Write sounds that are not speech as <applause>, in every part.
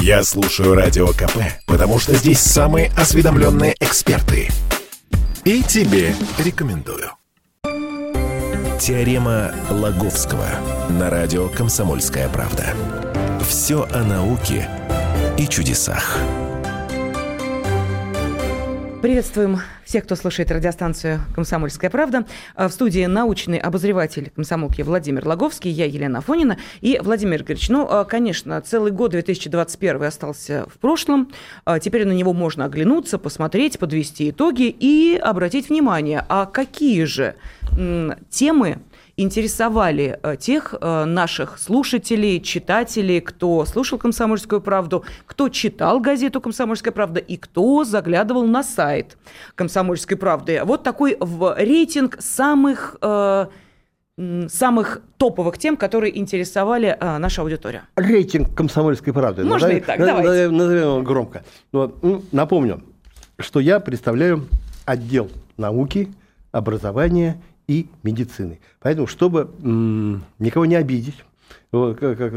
Я слушаю Радио КП, потому что здесь самые осведомленные эксперты. И тебе рекомендую. Теорема Лаговского на радио «Комсомольская правда». Все о науке и чудесах. Приветствуем всех, кто слушает радиостанцию «Комсомольская правда». А в студии научный обозреватель комсомолки Владимир Логовский, я Елена Афонина. И, Владимир Игоревич, ну, а, конечно, целый год 2021 остался в прошлом. А теперь на него можно оглянуться, посмотреть, подвести итоги и обратить внимание, а какие же темы интересовали э, тех э, наших слушателей, читателей, кто слушал «Комсомольскую правду», кто читал газету «Комсомольская правда» и кто заглядывал на сайт «Комсомольской правды». Вот такой в рейтинг самых э, самых топовых тем, которые интересовали а, нашу аудиторию. Рейтинг комсомольской правды. Можно назовем, и так, давайте. Назовем, назовем его громко. Но, ну, напомню, что я представляю отдел науки, образования и медицины. Поэтому, чтобы никого не обидеть, вот, как, как,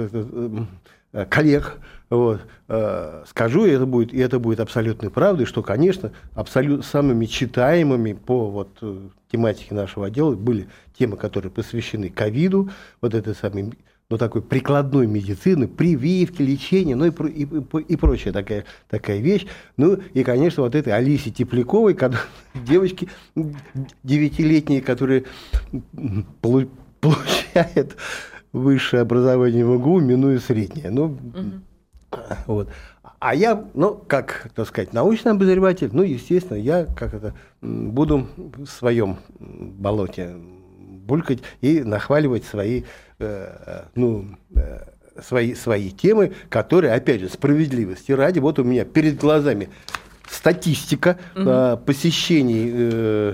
э, коллег, вот, э, скажу, и это будет, и это будет абсолютной правдой, что, конечно, абсолютно самыми читаемыми по вот, э, тематике нашего отдела были темы, которые посвящены ковиду, вот это самый ну, такой прикладной медицины, прививки, лечения, ну и, и, и, прочая такая, такая вещь. Ну и, конечно, вот этой Алисе Тепляковой, когда, <laughs> девочки девятилетние, которые получают высшее образование в МГУ, минуя среднее. Ну, угу. вот. А я, ну, как, так сказать, научный обозреватель, ну, естественно, я как это буду в своем болоте булькать и нахваливать свои, э, ну, э, свои, свои темы, которые, опять же, справедливости ради, вот у меня перед глазами статистика угу. э, посещений э,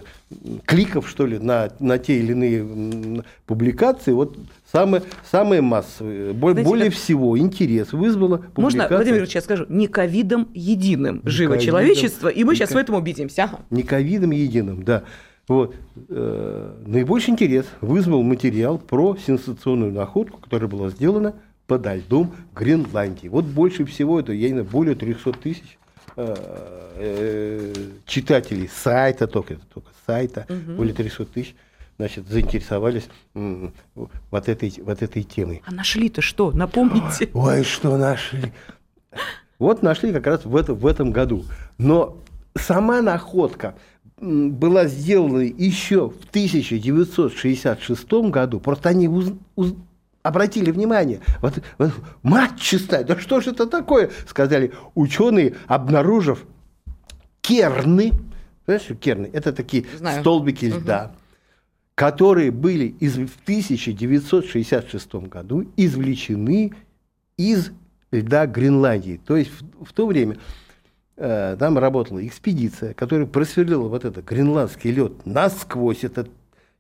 кликов, что ли, на, на те или иные публикации, вот самые, самые массовые. Знаете, более как... всего интерес вызвало публикация. Можно, Владимир Ильич, я скажу, не ковидом единым не живо ковидом, человечество, и мы сейчас ко... в этом убедимся. Ага. Не ковидом единым, да. Вот. Э, наибольший интерес вызвал материал про сенсационную находку, которая была сделана подо льдом Гренландии. Вот больше всего, это, я не знаю, более 300 тысяч э, э, читателей сайта, только, только сайта, угу. более 300 тысяч значит, заинтересовались вот этой, вот этой темой. А нашли-то что? Напомните. Ой, что нашли? Вот нашли как раз в, это, в этом году. Но сама находка была сделана еще в 1966 году. Просто они уз, уз, обратили внимание. Вот, вот, мать чистая, да что же это такое? Сказали ученые, обнаружив керны. Знаешь, керны? Это такие Знаю. столбики льда. Угу которые были из, в 1966 году извлечены из льда Гренландии. То есть в, в то время там работала экспедиция, которая просверлила вот этот гренландский лед насквозь. Это,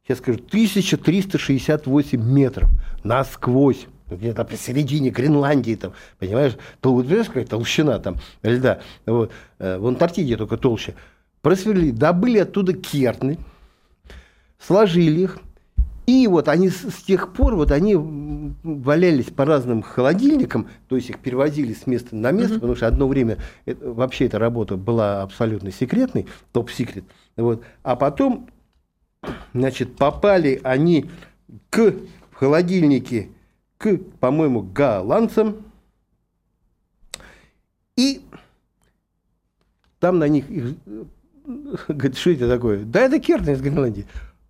я скажу, 1368 метров насквозь. Где-то посередине Гренландии, там, понимаешь, то, знаешь, какая толщина там льда. Вот. Э, в Антарктиде только толще. Просверлили, добыли оттуда керны, сложили их, и вот они с, тех пор, вот они валялись по разным холодильникам, то есть их перевозили с места на место, mm-hmm. потому что одно время это, вообще эта работа была абсолютно секретной, топ-секрет. Вот. А потом, значит, попали они к холодильнике к, по-моему, голландцам, и там на них, их, говорит, что это такое? Да это керны из Гренландии.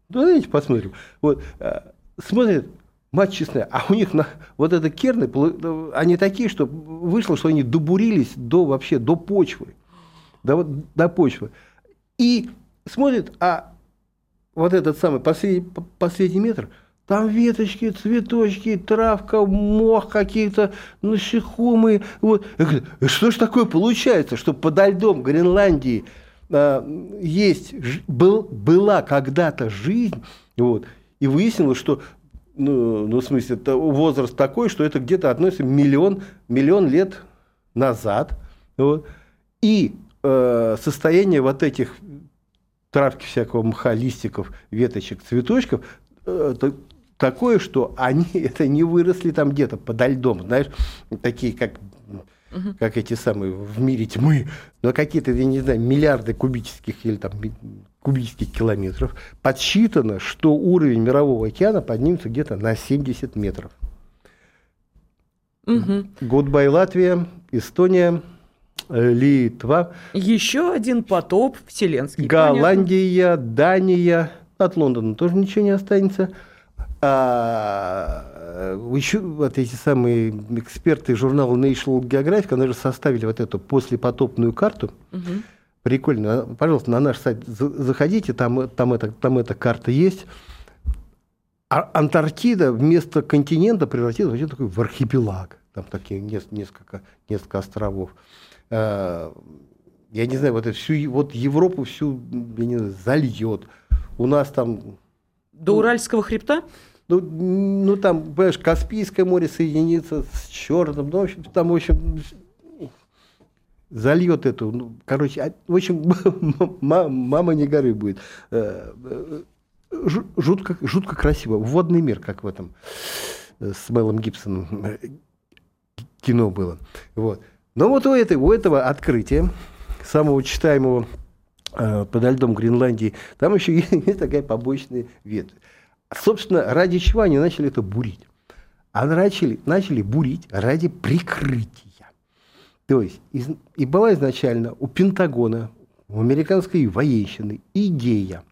Давайте посмотрим. Вот, э, смотрят, мать честная, а у них на, вот это керны, они такие, что вышло, что они добурились до вообще, до почвы. До, до почвы. И смотрят, а вот этот самый последний, последний метр, там веточки, цветочки, травка, мох какие-то, насекомые. Вот. Что ж такое получается, что подо льдом Гренландии Э, есть, был, была когда-то жизнь, вот, и выяснилось, что ну, ну, в смысле, это возраст такой, что это где-то относится миллион, миллион лет назад. Вот. И э, состояние вот этих травки всякого мха, листиков, веточек, цветочков э, такое, что они <laughs> это не выросли там где-то подо льдом, знаешь, такие как как эти самые в мире тьмы, но какие-то, я не знаю, миллиарды кубических или там кубических километров, подсчитано, что уровень мирового океана поднимется где-то на 70 метров. Угу. Goodbye Латвия, Эстония, Литва. Еще один потоп вселенский. Голландия, понятно. Дания. От Лондона тоже ничего не останется. А, еще вот эти самые эксперты журнала National Geographic, они же составили вот эту послепотопную карту. Угу. Прикольно. Пожалуйста, на наш сайт заходите, там, там, это, там эта карта есть. А Антарктида вместо континента превратилась в такой в архипелаг. Там такие несколько, несколько островов. А, я не знаю, вот, всю вот Европу всю не знаю, зальет. У нас там... До Уральского хребта? Ну, ну там, понимаешь, Каспийское море соединится с Черным, ну, в общем, там, в общем, зальет эту, ну, короче, в общем, <laughs> мама не горы будет. Э, э, жутко, жутко красиво. Водный мир, как в этом э, с Мелом Гибсоном кино было. Вот. Но вот у, этой, у этого открытия, самого читаемого подо льдом Гренландии, там еще <laughs> есть такая побочная ветвь. Собственно, ради чего они начали это бурить? Они начали, начали бурить ради прикрытия. То есть, из, и была изначально у Пентагона, у американской военщины идея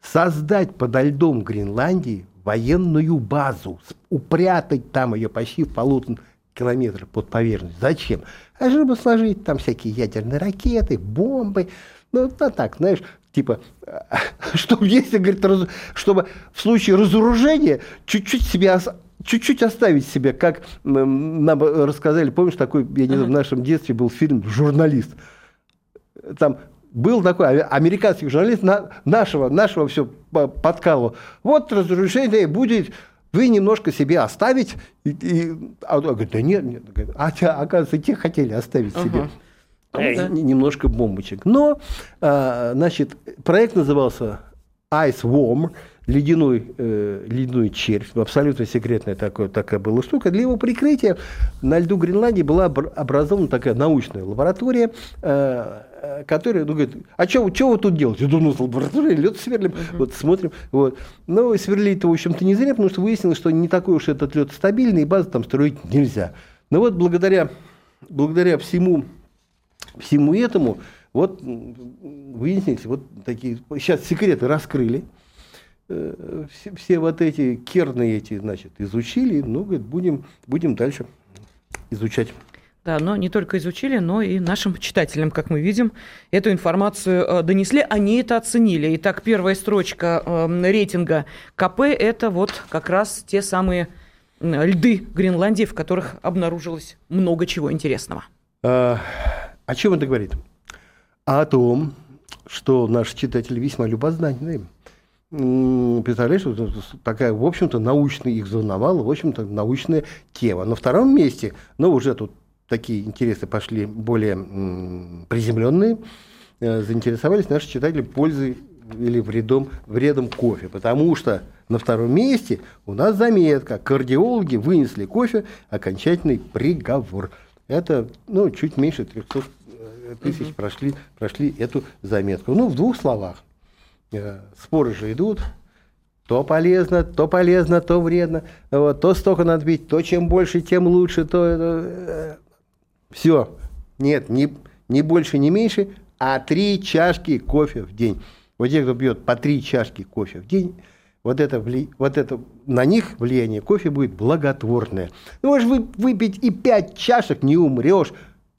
создать подо льдом Гренландии военную базу, упрятать там ее почти в полутора километров под поверхностью. Зачем? А чтобы сложить там всякие ядерные ракеты, бомбы. Ну, да так, знаешь, типа, <laughs> чтобы если, говорит, раз, чтобы в случае разоружения чуть-чуть себя чуть-чуть оставить себе, как нам рассказали, помнишь, такой, я не знаю, в нашем детстве был фильм «Журналист». Там был такой американский журналист на, нашего, нашего все подкалывал. Вот разрушение будет, вы немножко себе оставить. И, и, а он говорит, да нет, нет. А, оказывается, те хотели оставить ага. себе. Ну, да. Немножко бомбочек. Но, а, значит, проект назывался Ice Worm, ледяной, э, ледяной червь, абсолютно секретная такая, такая была штука. Для его прикрытия на льду Гренландии была образована такая научная лаборатория, э, э которая ну, говорит, а что вы тут делаете? Я думаю, лаборатория, лед сверлим, uh-huh. вот смотрим. Вот. Но сверлить-то, в общем-то, не зря, потому что выяснилось, что не такой уж этот лед стабильный, и базы там строить нельзя. Но вот благодаря, благодаря всему, всему этому, вот выяснились, вот такие, сейчас секреты раскрыли, Э, все, все вот эти керны эти, значит, изучили, ну, говорит, будем, будем дальше изучать. Да, но не только изучили, но и нашим читателям, как мы видим, эту информацию э, донесли, они это оценили. Итак, первая строчка э, рейтинга КП – это вот как раз те самые льды Гренландии, в которых обнаружилось много чего интересного. О чем это говорит? О том, что наши читатели весьма любознательные представляешь, вот такая, в общем-то, научная, их волновала, в общем-то, научная тема. На втором месте, ну, уже тут такие интересы пошли более приземленные, э, заинтересовались наши читатели пользой или вредом, вредом кофе, потому что на втором месте у нас заметка, кардиологи вынесли кофе, окончательный приговор. Это, ну, чуть меньше 300 э, тысяч угу. прошли, прошли эту заметку. Ну, в двух словах. Э, споры же идут, то полезно, то полезно, то вредно, вот, то столько надо пить, то чем больше, тем лучше, то э, все, нет, не, не больше, не меньше, а три чашки кофе в день. Вот те, кто пьет по три чашки кофе в день, вот это, вли... вот это на них влияние кофе будет благотворное. Ну, можешь вы... выпить и пять чашек, не умрешь,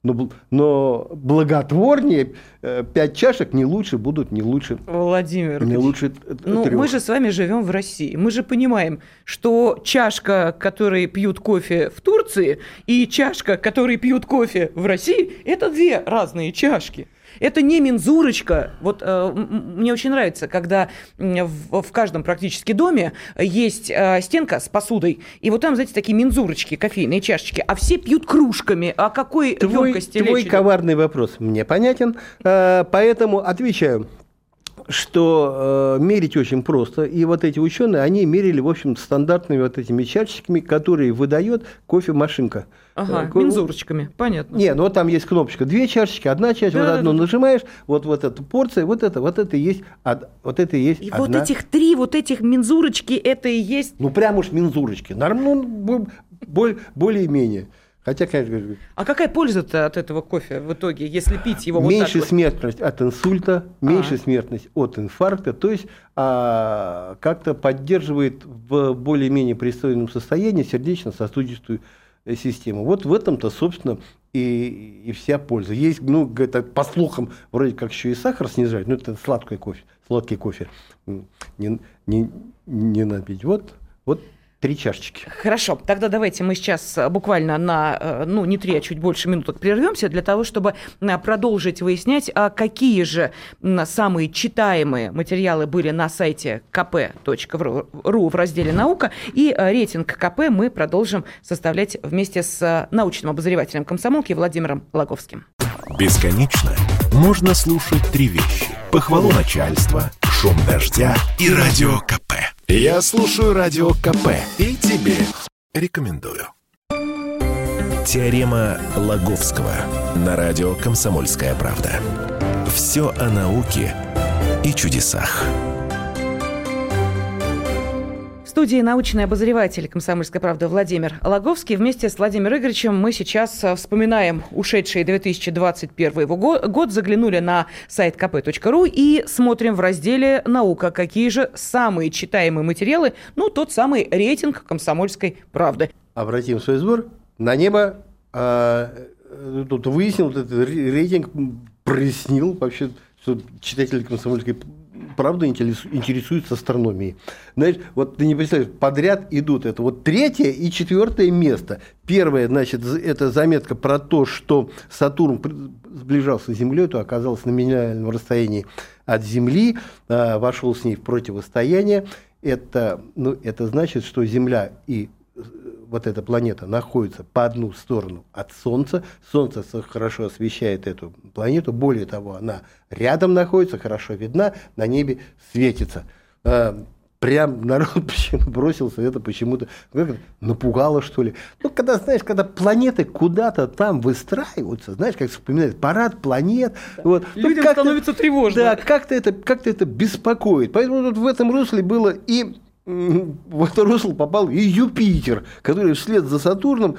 но, но благотворнее э, пять чашек не лучше будут, не лучше. Владимир, не лучше ну трех. мы же с вами живем в России, мы же понимаем, что чашка, которой пьют кофе в Турции, и чашка, которой пьют кофе в России, это две разные чашки. Это не мензурочка. Вот э, мне очень нравится, когда в, в каждом практически доме есть э, стенка с посудой, и вот там, знаете, такие мензурочки, кофейные чашечки, а все пьют кружками. О какой твой, емкости Твой коварный вопрос мне понятен, э, поэтому отвечаю. Что э, мерить очень просто. И вот эти ученые, они мерили, в общем, стандартными вот этими чашечками, которые выдает кофемашинка. Ага, Ко- мензурочками, понятно. Не, ну вот там есть кнопочка, две чашечки, одна чашечка, вот Да, одну да, нажимаешь, вот, вот эта порция, вот это, вот это и есть, од- вот это и есть И вот одна. этих три, вот этих мензурочки, это и есть... Ну, прям уж мензурочки, норм- ну, более-менее. Хотя, конечно, А какая польза-то от этого кофе в итоге, если пить его вот меньше вот? смертность от инсульта, меньше А. смертность от инфаркта, то есть а, как-то поддерживает в более-менее пристойном состоянии сердечно-сосудистую э, систему. Вот в этом-то, собственно, и, и вся польза. Есть, ну, это, по слухам, вроде как еще и сахар снижать, но это сладкий кофе, сладкий кофе не, не, не надо пить. Вот, вот три чашечки. Хорошо, тогда давайте мы сейчас э, буквально на, э, ну, не три, а чуть больше минуток прервемся для того, чтобы э, продолжить выяснять, а какие же самые читаемые материалы были на сайте kp.ru в разделе «Наука», и рейтинг КП мы продолжим составлять вместе с научным обозревателем комсомолки Владимиром Логовским. Бесконечно можно слушать три вещи. Похвалу начальства, шум дождя и радио КП. Я слушаю радио КП и тебе рекомендую. Теорема Лаговского на радио «Комсомольская правда». Все о науке и чудесах. Студии научный обозреватель «Комсомольской правды» Владимир Логовский. Вместе с Владимиром Игоревичем мы сейчас э, вспоминаем ушедший 2021 его го- год, заглянули на сайт kp.ru и смотрим в разделе «Наука», какие же самые читаемые материалы, ну, тот самый рейтинг «Комсомольской правды». Обратим свой взор на небо. а, э, тут выяснил, этот ре- рейтинг прояснил вообще, что читатели комсомольской интерес- интересуются астрономией. Знаешь, вот ты не представляешь, подряд идут. Это вот третье и четвертое место. Первое, значит, это заметка про то, что Сатурн сближался с Землей, то оказался на минимальном расстоянии от Земли, а, вошел с ней в противостояние. Это, ну, это значит, что Земля и э, вот эта планета находится по одну сторону от Солнца. Солнце со- хорошо освещает эту планету. Более того, она рядом находится, хорошо видна, на небе светится. А, Прям народ <laughs> почему бросился, это почему-то напугало, что ли. Ну, когда, знаешь, когда планеты куда-то там выстраиваются, знаешь, как вспоминают, парад планет. Вот, ну, Людям становится тревожно. Да, как-то это, как это беспокоит. Поэтому тут в этом русле было и в это русло попал и Юпитер, который вслед за Сатурном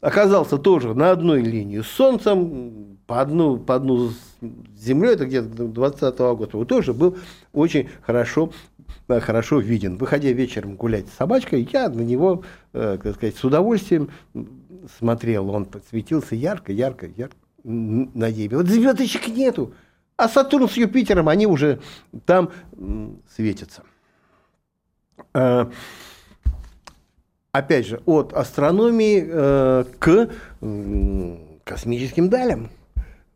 оказался тоже на одной линии с Солнцем, по одну, по одну с Землей, это где-то до 20 года, вот тоже был очень хорошо, э, хорошо виден. Выходя вечером гулять с собачкой, я на него, э, так сказать, с удовольствием смотрел. Он светился ярко, ярко, ярко на небе. Вот звездочек нету. А Сатурн с Юпитером, они уже там светятся. А, Опять же, от астрономии э, к космическим далям.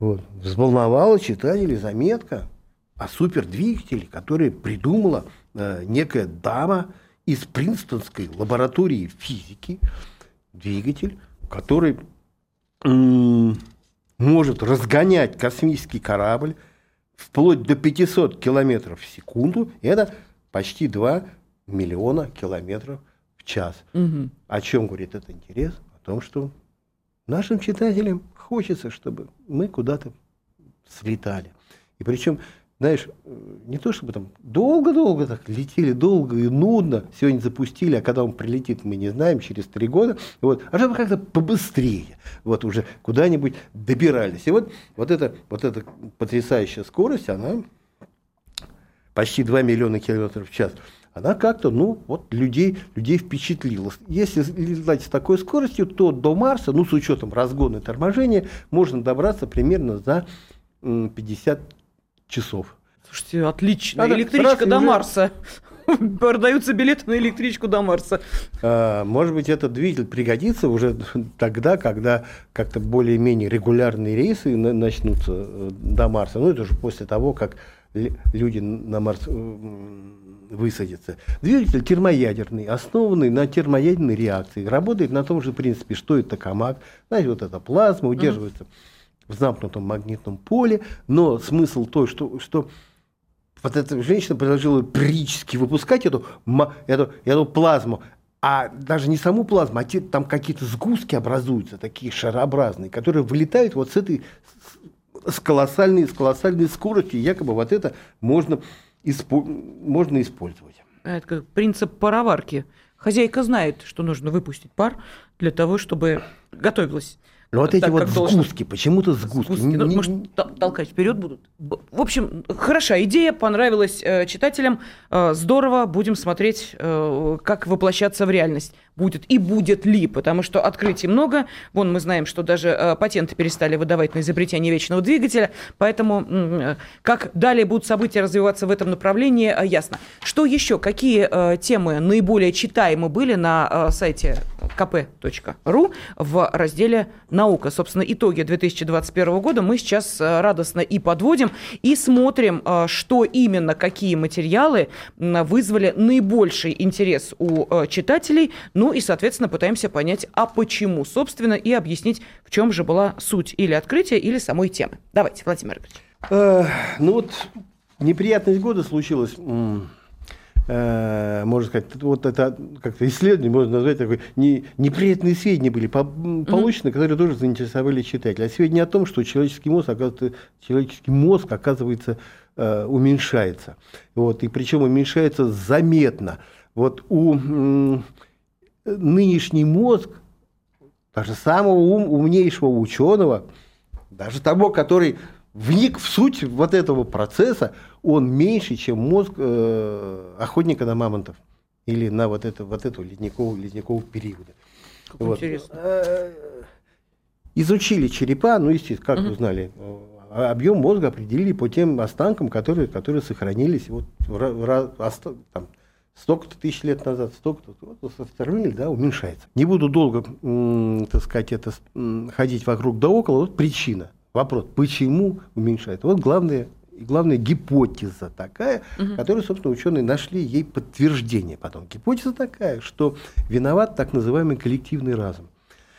Вот. Взволновала читателей заметка о супердвигателе, который придумала э, некая дама из Принстонской лаборатории физики. Двигатель, который может разгонять космический корабль вплоть до 500 километров в секунду. Это почти 2 миллиона километров в час. Мгм. О чем говорит этот интерес? О том, что нашим читателям хочется, чтобы мы куда-то слетали. И причем, знаешь, не то чтобы там долго-долго так летели, долго и нудно, сегодня запустили, а когда он прилетит, мы не знаем, через три года, вот, а чтобы как-то побыстрее, вот уже куда-нибудь добирались. И вот, вот, это, вот эта потрясающая скорость, она почти 2 миллиона километров в час, она как-то, ну, вот людей, людей впечатлила. Если летать с такой скоростью, то до Марса, ну, с учетом разгона и торможения, можно добраться примерно за м, 50 часов. Слушайте, отлично. Надо Электричка до уже- Марса. <laughs> Продаются билеты на электричку до Марса. А, Может быть, этот двигатель пригодится уже тогда, когда как-то более-менее регулярные рейсы на- начнутся э, до Марса. Ну, это уже после того, как люди на Марс м, высадятся. Двигатель термоядерный, основанный на термоядерной реакции. Работает на том же принципе, что и токамак. Знаете, вот эта плазма удерживается в замкнутом магнитном поле. Но смысл той, что, что вот эта женщина предложила периодически выпускать эту, эту, эту плазму, а даже не саму плазму, а те, там какие-то сгустки образуются, такие шарообразные, которые вылетают вот с этой с колоссальной, с колоссальной скоростью, якобы вот это можно, испо, можно использовать. Это как принцип пароварки. Хозяйка знает, что нужно выпустить пар для того, чтобы готовилась но вот эти вот сгустки, почему-то сгустки. сгустки. Ну, может, толкать вперед будут? В общем, хороша идея, понравилась э, читателям. Э, здорово, будем смотреть, э, как воплощаться в реальность будет и будет ли, потому что открытий много. Вон мы знаем, что даже э, патенты перестали выдавать на изобретение вечного двигателя, поэтому э, как далее будут события развиваться в этом направлении, э, ясно. Что еще? Какие э, темы наиболее читаемы были на э, сайте kp.ru в разделе «Наука». Собственно, итоги 2021 года мы сейчас э, радостно и подводим, и смотрим, э, что именно, какие материалы вызвали наибольший интерес у э, читателей, ну ну и, соответственно, пытаемся понять, а почему, собственно, и объяснить, в чем же была суть или открытия, или самой темы. Давайте, Владимир Игоревич. Э, ну вот неприятность года случилась э, можно сказать, вот это как-то исследование можно назвать такой, не, неприятные сведения были получены, mm-hmm. которые тоже заинтересовали читателя. А сведения о том, что человеческий мозг, оказывается, человеческий мозг, оказывается, э, уменьшается. Вот, и причем уменьшается заметно. Вот у нынешний мозг, даже самого ум, умнейшего ученого, даже того, который вник в суть вот этого процесса, он меньше, чем мозг э, охотника на мамонтов или на вот, это, вот эту ледникового, ледникового периода. Как вот. интересно. Э, изучили черепа, ну, естественно, как угу. узнали, объем мозга определили по тем останкам, которые, которые сохранились вот, в, в, там, столько-то тысяч лет назад, столько-то, вот, сравнили, да, уменьшается. Не буду долго, так сказать, это, ходить вокруг да около, вот причина. Вопрос, почему уменьшается? Вот главная, главная гипотеза такая, угу. которую, собственно, ученые нашли ей подтверждение потом. Гипотеза такая, что виноват так называемый коллективный разум.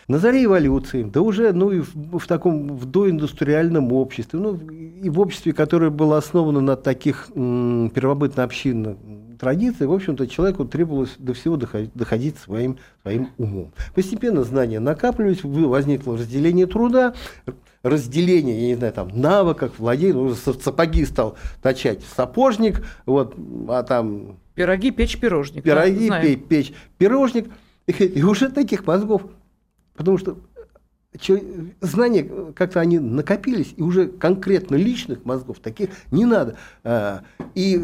На заре эволюции, да уже ну, и в, в таком в доиндустриальном обществе, ну, и в обществе, которое было основано на таких м, первобытно-общинных традиции, в общем-то, человеку требовалось до всего доходить, доходить своим, своим умом. Постепенно знания накапливались, возникло разделение труда, разделение, я не знаю, там, навыков, владения, уже сапоги стал точать сапожник, вот, а там... Пироги печь пирожник. Пироги да, печь, печь пирожник, и, и уже таких мозгов, потому что знания как-то они накопились, и уже конкретно личных мозгов таких не надо. А, и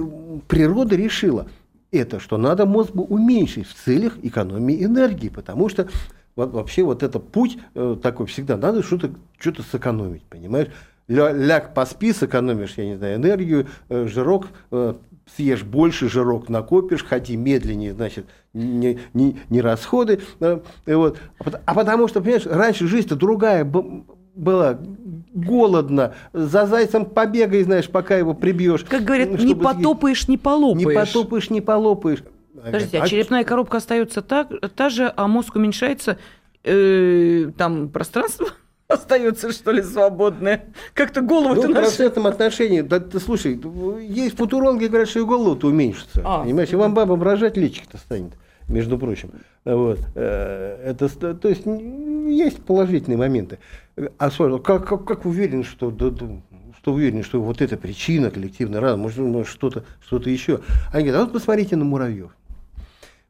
природа решила это, что надо мозг уменьшить в целях экономии энергии, потому что вообще вот это путь э, такой всегда, надо что-то что сэкономить, понимаешь? Ляг поспи, сэкономишь, я не знаю, энергию, э, жирок э, съешь больше, жирок накопишь, ходи медленнее, значит, не, не, не расходы. Да, вот. А потому что, понимаешь, раньше жизнь-то другая была, голодно, за зайцем побегай, знаешь, пока его прибьешь. Как говорят, не потопаешь, не полопаешь. Не потопаешь, не полопаешь. Подождите, а, а черепная коробка остается так, та же, а мозг уменьшается, э, там пространство? Остается, что ли, свободное. Как-то голову-то ну, в процентном отношении, да, ты, слушай, есть футурологи, говорят, что и голову-то уменьшится. А, понимаешь, и вам бабам рожать личик-то станет, между прочим. Вот. Э, это, то есть, есть положительные моменты. А как, как, как уверен, что, да, да, что уверен, что вот эта причина коллективный разум, может, может что-то что еще. Они говорят, а вот посмотрите на муравьев.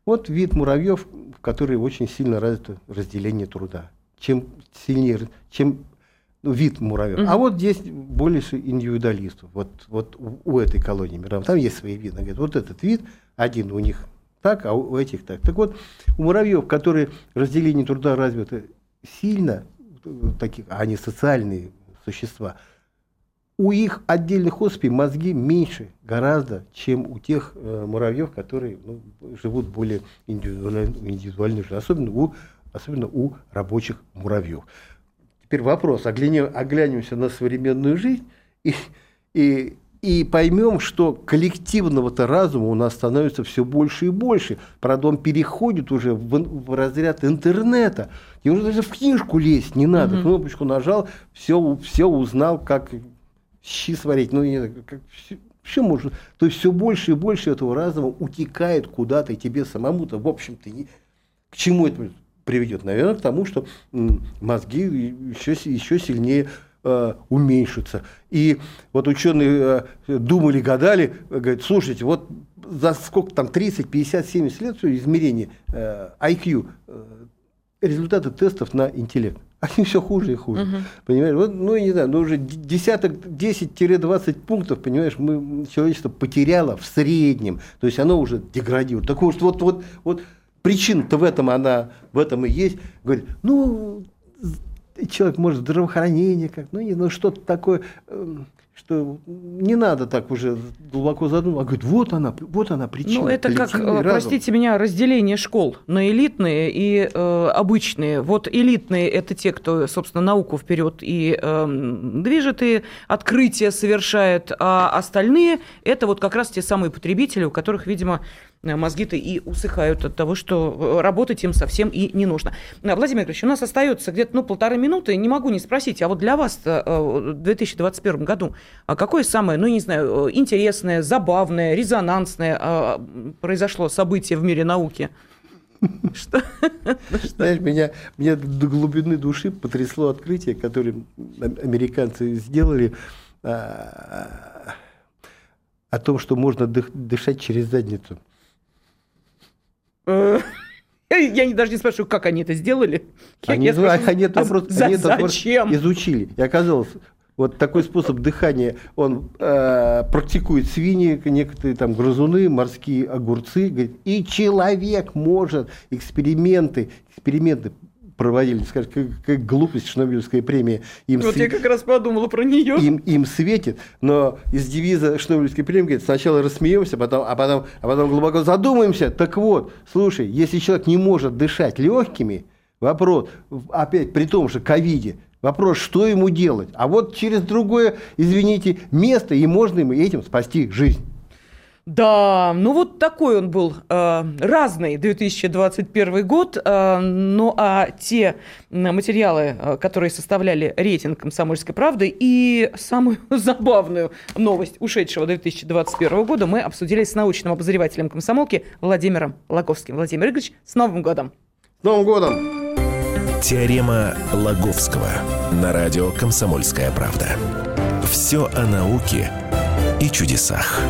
Вот вид муравьев, в который очень сильно развито разделение труда чем сильнее, чем ну, вид муравьев. Угу. А вот здесь больше индивидуалистов. Вот, вот у, у этой колонии муравьев. Там есть свои виды. Говорят, вот этот вид, один у них так, а у, этих так. Так вот, у муравьев, которые разделение труда развиты сильно, таких, а они социальные существа, у их отдельных особей мозги меньше гораздо, чем у тех э, муравьев, которые ну, живут более индивидуально, индивидуально, особенно у особенно у рабочих муравьев. Теперь вопрос, оглянем, оглянемся на современную жизнь и, и, и поймем, что коллективного-то разума у нас становится все больше и больше. Правда, он переходит уже в, в разряд интернета. И уже даже в книжку лезть не надо. Угу. Кнопочку нажал, все, все узнал, как щи сварить. Ну, не, как, Все можно. То есть все больше и больше этого разума утекает куда-то, и тебе самому-то, в общем-то, не... к чему это приведет? Наверное, к тому, что мозги еще, еще сильнее э, уменьшатся. И вот ученые э, думали, гадали, говорят, слушайте, вот за сколько там, 30, 50, 70 лет все измерение IQ, э, результаты тестов на интеллект. <laughs> Они все хуже и хуже. Угу. Понимаешь? Вот, ну, я не знаю, ну уже десяток, 10-20 пунктов, понимаешь, мы, человечество потеряло в среднем. То есть оно уже деградирует. Так вот, вот, вот, вот причина-то в этом она, в этом и есть. Говорит, ну, человек может здравоохранение, как, ну, не, ну что-то такое. Э, что не надо так уже глубоко задумываться. А говорит, вот она, вот она причина. Ну, это как, разум. простите меня, разделение школ на элитные и э, обычные. Вот элитные – это те, кто, собственно, науку вперед и э, движет, и открытия совершает, а остальные – это вот как раз те самые потребители, у которых, видимо, Э, мозги-то и усыхают от того, что э, работать им совсем и не нужно. Э, Владимир Ильич, у нас остается где-то ну, полторы минуты. Не могу не спросить, а вот для вас в 2021 году а какое самое, ну, не знаю, интересное, забавное, резонансное произошло событие в мире науки? <laughs> Что? Знаешь, меня, меня до глубины души потрясло открытие, которое американцы сделали о том, что можно дышать через задницу. Э, <laughs> я даже не спрашиваю, как они это сделали. Они, я они, это а просто, за, они это зачем? изучили. И оказалось, вот такой способ дыхания, он э, практикует свиньи, некоторые там грызуны, морские огурцы. Говорит, и человек может эксперименты, эксперименты проводили, скажем, как, как глупость Шнобелевская премия. Им вот свет... я как раз подумала про нее. Им, им светит, но из девиза Шнобелевской премии говорит, сначала рассмеемся, потом, а, потом, а потом глубоко задумаемся. Так вот, слушай, если человек не может дышать легкими, вопрос, опять при том же ковиде, Вопрос, что ему делать? А вот через другое, извините, место, и можно ему этим спасти жизнь. Да, ну вот такой он был э, разный 2021 год. Э, ну а те материалы, э, которые составляли рейтинг «Комсомольской правды» и самую <laughs> забавную новость ушедшего 2021 года мы обсудили с научным обозревателем комсомолки Владимиром Лаговским. Владимир Игоревич, с Новым годом! С Новым годом! Теорема Лаговского на радио «Комсомольская правда». Все о науке и чудесах.